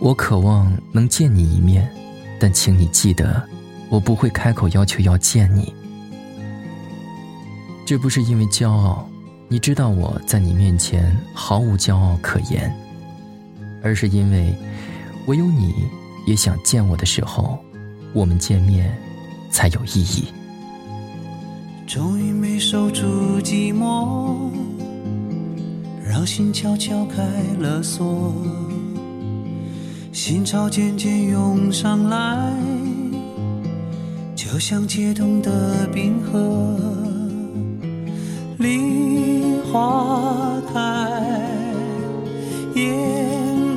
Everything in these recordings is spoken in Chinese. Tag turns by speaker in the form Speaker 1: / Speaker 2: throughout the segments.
Speaker 1: 我渴望能见你一面，但请你记得，我不会开口要求要见你。这不是因为骄傲，你知道我在你面前毫无骄傲可言，而是因为唯有你也想见我的时候，我们见面才有意义。
Speaker 2: 终于没守住寂寞，让心悄悄开了锁。心潮渐渐涌上来，就像解冻的冰河。梨花开，燕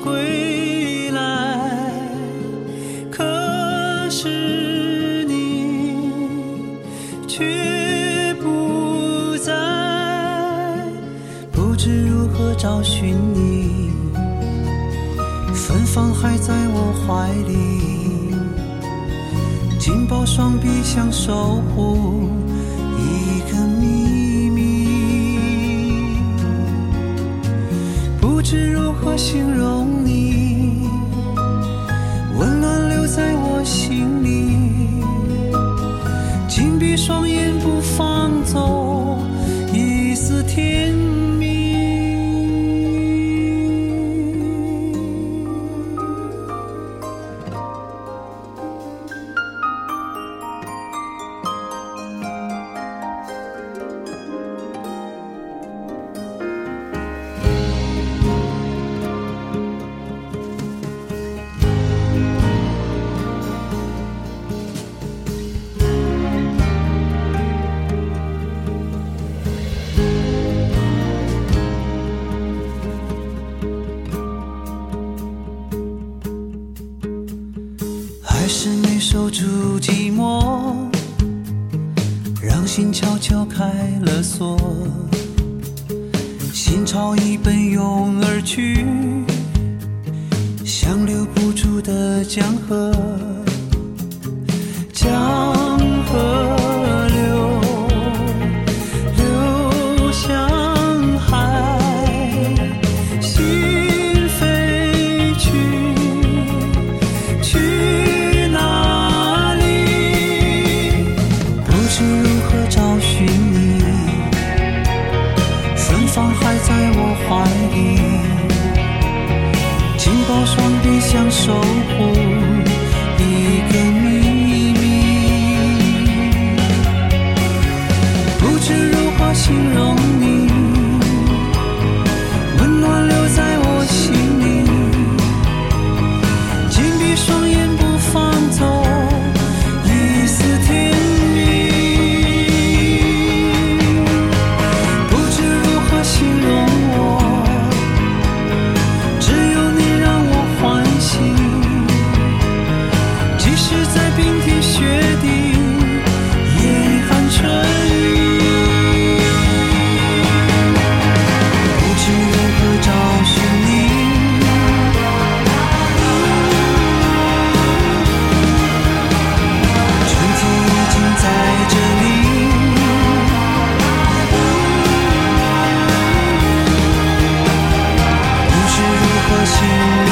Speaker 2: 归来，可是你却不在，不知如何找寻你。方还在我怀里，紧抱双臂想守护一个秘密，不知如何形容还是没守住寂寞，让心悄悄开了锁，心潮已奔涌而去，像留不住的江河，怀疑，紧抱双臂像守护 see